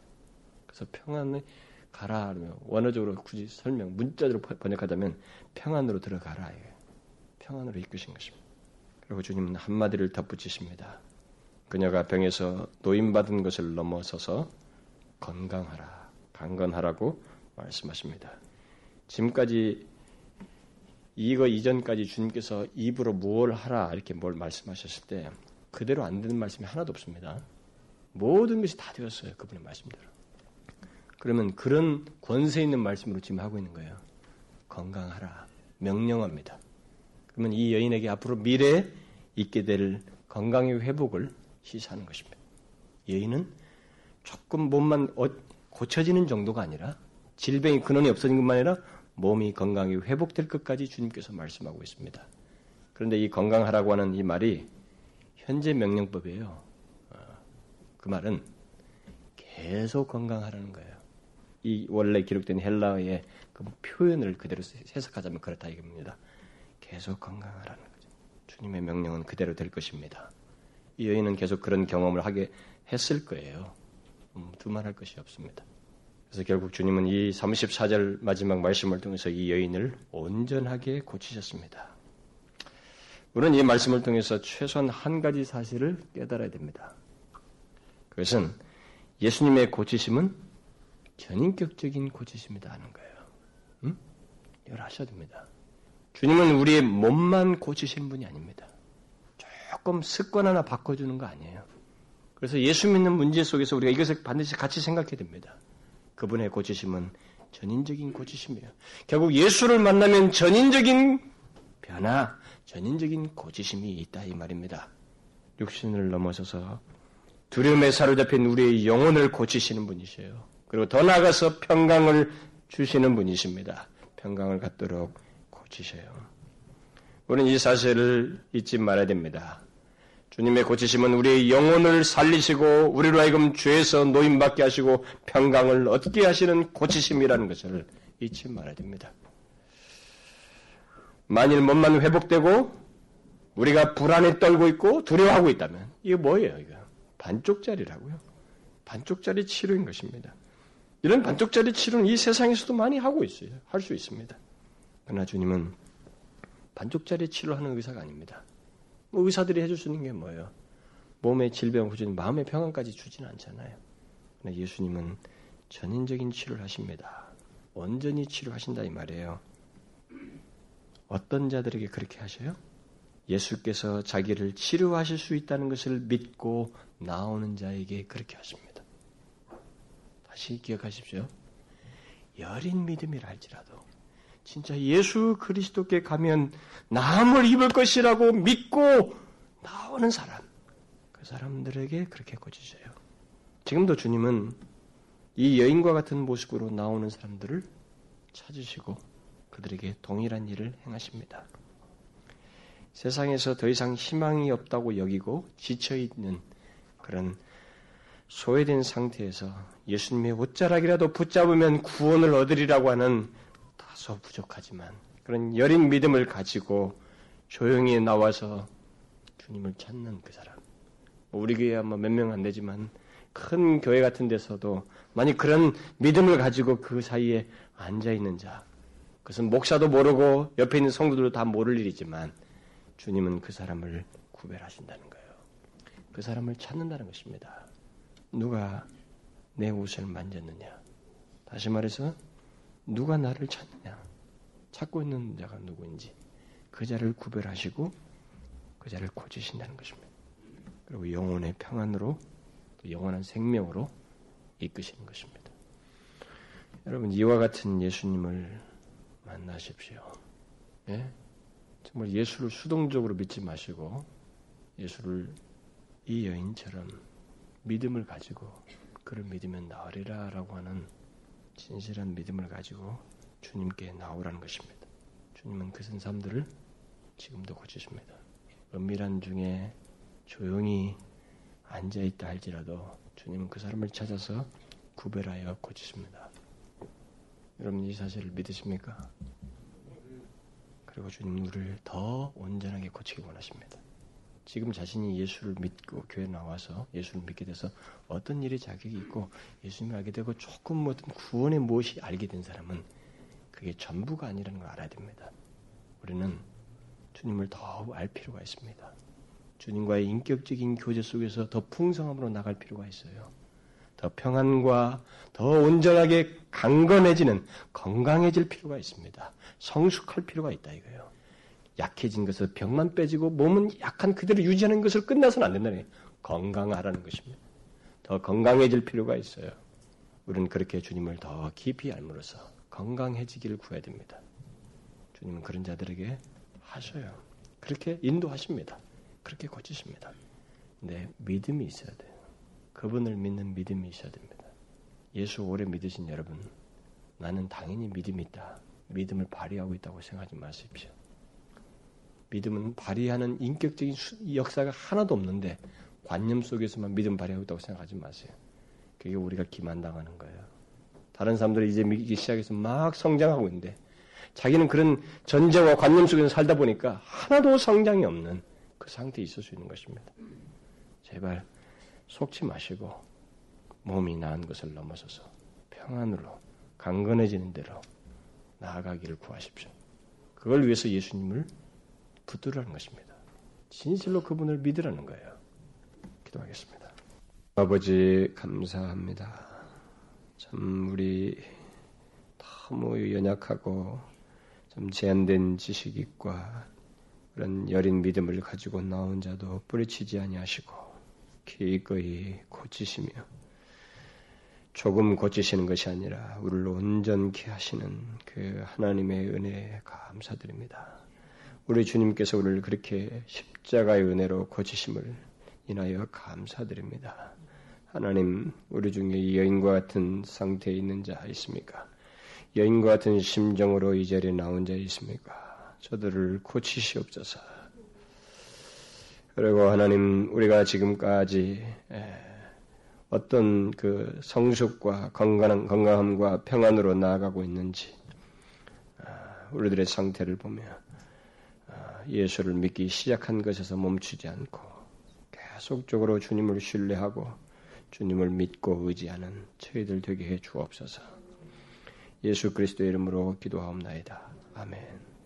그래서 평안에 가라 하면 원어적으로 굳이 설명 문자적으로 번역하자면 평안으로 들어가라 이게 평안으로 이끄신 것입니다. 그리고 주님은 한마디를 덧붙이십니다. 그녀가 병에서 노임받은 것을 넘어서서 건강하라, 강건하라고 말씀하십니다. 지금까지 이거 이전까지 주님께서 입으로 무엇 하라 이렇게 뭘 말씀하셨을 때 그대로 안 되는 말씀이 하나도 없습니다. 모든 것이 다 되었어요. 그분의 말씀대로. 그러면 그런 권세 있는 말씀으로 지금 하고 있는 거예요. 건강하라. 명령합니다. 그러면 이 여인에게 앞으로 미래에 있게 될 건강의 회복을 시사하는 것입니다. 여인은 조금 몸만 어, 고쳐지는 정도가 아니라 질병이 근원이 없어진 것만 아니라 몸이 건강이 회복될 것까지 주님께서 말씀하고 있습니다. 그런데 이 건강하라고 하는 이 말이 현재 명령법이에요. 어, 그 말은 계속 건강하라는 거예요. 이 원래 기록된 헬라어의 그 표현을 그대로 해석하자면 그렇다 이겁니다. 계속 건강하라는 거죠. 주님의 명령은 그대로 될 것입니다. 이 여인은 계속 그런 경험을 하게 했을 거예요. 음, 두말할 것이 없습니다. 그래서 결국 주님은 이 34절 마지막 말씀을 통해서 이 여인을 온전하게 고치셨습니다. 우리는 이 말씀을 통해서 최소한 한 가지 사실을 깨달아야 됩니다. 그것은 예수님의 고치심은 전인격적인 고치심이다 하는 거예요. 음? 이걸 하셔야 됩니다. 주님은 우리의 몸만 고치시는 분이 아닙니다. 조금 습관 하나 바꿔주는 거 아니에요. 그래서 예수 믿는 문제 속에서 우리가 이것을 반드시 같이 생각해야 됩니다. 그분의 고치심은 전인적인 고치심이에요. 결국 예수를 만나면 전인적인 변화, 전인적인 고치심이 있다 이 말입니다. 육신을 넘어서서 두려움에 사로잡힌 우리의 영혼을 고치시는 분이세요. 그리고 더 나아가서 평강을 주시는 분이십니다. 평강을 갖도록 고치셔요. 우리는 이 사실을 잊지 말아야 됩니다. 주님의 고치심은 우리의 영혼을 살리시고 우리로 하여금 죄에서 노임받게 하시고 평강을 얻게 하시는 고치심이라는 것을 잊지 말아야 됩니다. 만일 몸만 회복되고 우리가 불안에 떨고 있고 두려워하고 있다면 이게 뭐예요? 이거 반쪽짜리라고요. 반쪽짜리 치료인 것입니다. 이런 반쪽짜리 치료는 이 세상에서도 많이 하고 있어요. 할 수 있습니다. 그러나 주님은 반쪽짜리 치료하는 의사가 아닙니다. 뭐 의사들이 해줄 수 있는 게 뭐예요? 몸의 질병 후진 마음의 평안까지 주지는 않잖아요. 그러나 예수님은 전인적인 치료를 하십니다. 온전히 치료하신다 이 말이에요. 어떤 자들에게 그렇게 하셔요? 예수께서 자기를 치료하실 수 있다는 것을 믿고 나오는 자에게 그렇게 하십니다. 다시 기억하십시오. 여린 믿음이라 할지라도 진짜 예수 그리스도께 가면 나음을 입을 것이라고 믿고 나오는 사람, 그 사람들에게 그렇게 고치셔요. 지금도 주님은 이 여인과 같은 모습으로 나오는 사람들을 찾으시고 그들에게 동일한 일을 행하십니다. 세상에서 더 이상 희망이 없다고 여기고 지쳐 있는 그런 소외된 상태에서 예수님의 옷자락이라도 붙잡으면 구원을 얻으리라고 하는 다소 부족하지만 그런 여린 믿음을 가지고 조용히 나와서 주님을 찾는 그 사람. 뭐 우리 교회 아마 몇 명 안 되지만 큰 교회 같은 데서도 만약 그런 믿음을 가지고 그 사이에 앉아 있는 자, 그것은 목사도 모르고 옆에 있는 성도들도 다 모를 일이지만 주님은 그 사람을 구별하신다는 거예요. 그 사람을 찾는다는 것입니다. 누가 내 옷을 만졌느냐? 다시 말해서 누가 나를 찾느냐? 찾고 있는 자가 누구인지 그 자를 구별하시고 그 자를 고치신다는 것입니다. 그리고 영혼의 평안으로 영원한 생명으로 이끄시는 것입니다. 여러분 이와 같은 예수님을 만나십시오. 예? 정말 예수를 수동적으로 믿지 마시고 예수를 이 여인처럼 믿음을 가지고 그를 믿으면 나으리라 라고 하는 진실한 믿음을 가지고 주님께 나오라는 것입니다. 주님은 그 사람들을 지금도 고치십니다. 은밀한 중에 조용히 앉아 있다 할지라도 주님은 그 사람을 찾아서 구별하여 고치십니다. 여러분 이 사실을 믿으십니까? 그리고 주님 우리를 더 온전하게 고치기 원하십니다. 지금 자신이 예수를 믿고 교회 나와서 예수를 믿게 돼서 어떤 일이 자격이 있고 예수님을 알게 되고 조금 뭐 어떤 구원의 무엇이 알게 된 사람은 그게 전부가 아니라는 걸 알아야 됩니다. 우리는 주님을 더알 필요가 있습니다. 주님과의 인격적인 교제 속에서 더 풍성함으로 나갈 필요가 있어요. 더 평안과 더 온전하게 강건해지는 건강해질 필요가 있습니다. 성숙할 필요가 있다 이거예요. 약해진 것을 병만 빼지고 몸은 약한 그대로 유지하는 것을 끝나서는 안 거예요. 건강하라는 것입니다. 더 건강해질 필요가 있어요. 우리는 그렇게 주님을 더 깊이 알므로써 건강해지기를 구해야 됩니다. 주님은 그런 자들에게 하셔요. 그렇게 인도하십니다. 그렇게 고치십니다. 근데 믿음이 있어야 돼요. 그분을 믿는 믿음이 있어야 됩니다. 예수 오래 믿으신 여러분, 나는 당연히 믿음이 있다. 믿음을 발휘하고 있다고 생각하지 마십시오. 믿음은 발휘하는 인격적인 역사가 하나도 없는데 관념 속에서만 믿음 발휘하고 있다고 생각하지 마세요. 그게 우리가 기만당하는 거예요. 다른 사람들이 이제 믿기 시작해서 막 성장하고 있는데 자기는 그런 전제와 관념 속에서 살다 보니까 하나도 성장이 없는 그 상태에 있을 수 있는 것입니다. 제발 속지 마시고 몸이 나은 것을 넘어서서 평안으로 강건해지는 대로 나아가기를 구하십시오. 그걸 위해서 예수님을 붙들라는 것입니다. 진실로 그분을 믿으라는 거예요. 기도하겠습니다. 아버지 감사합니다. 참 우리 너무 연약하고 좀 제한된 지식과 그런 여린 믿음을 가지고 나온 자도 뿌리치지 아니하시고 기꺼이 고치시며 조금 고치시는 것이 아니라 우리를 온전케 하시는 그 하나님의 은혜에 감사드립니다. 우리 주님께서 우리를 그렇게 십자가의 은혜로 고치심을 인하여 감사드립니다. 하나님, 우리 중에 여인과 같은 상태에 있는 자 있습니까? 여인과 같은 심정으로 이 자리에 나온 자 있습니까? 저들을 고치시옵소서. 그리고 하나님, 우리가 지금까지 어떤 그 성숙과 건강한, 건강함과 평안으로 나아가고 있는지, 아, 우리들의 상태를 아, 예수를 믿기 시작한 것에서 멈추지 않고 계속적으로 주님을 신뢰하고 주님을 믿고 의지하는 저희들 되게 해 주옵소서. 예수 그리스도의 이름으로 기도하옵나이다. 아멘.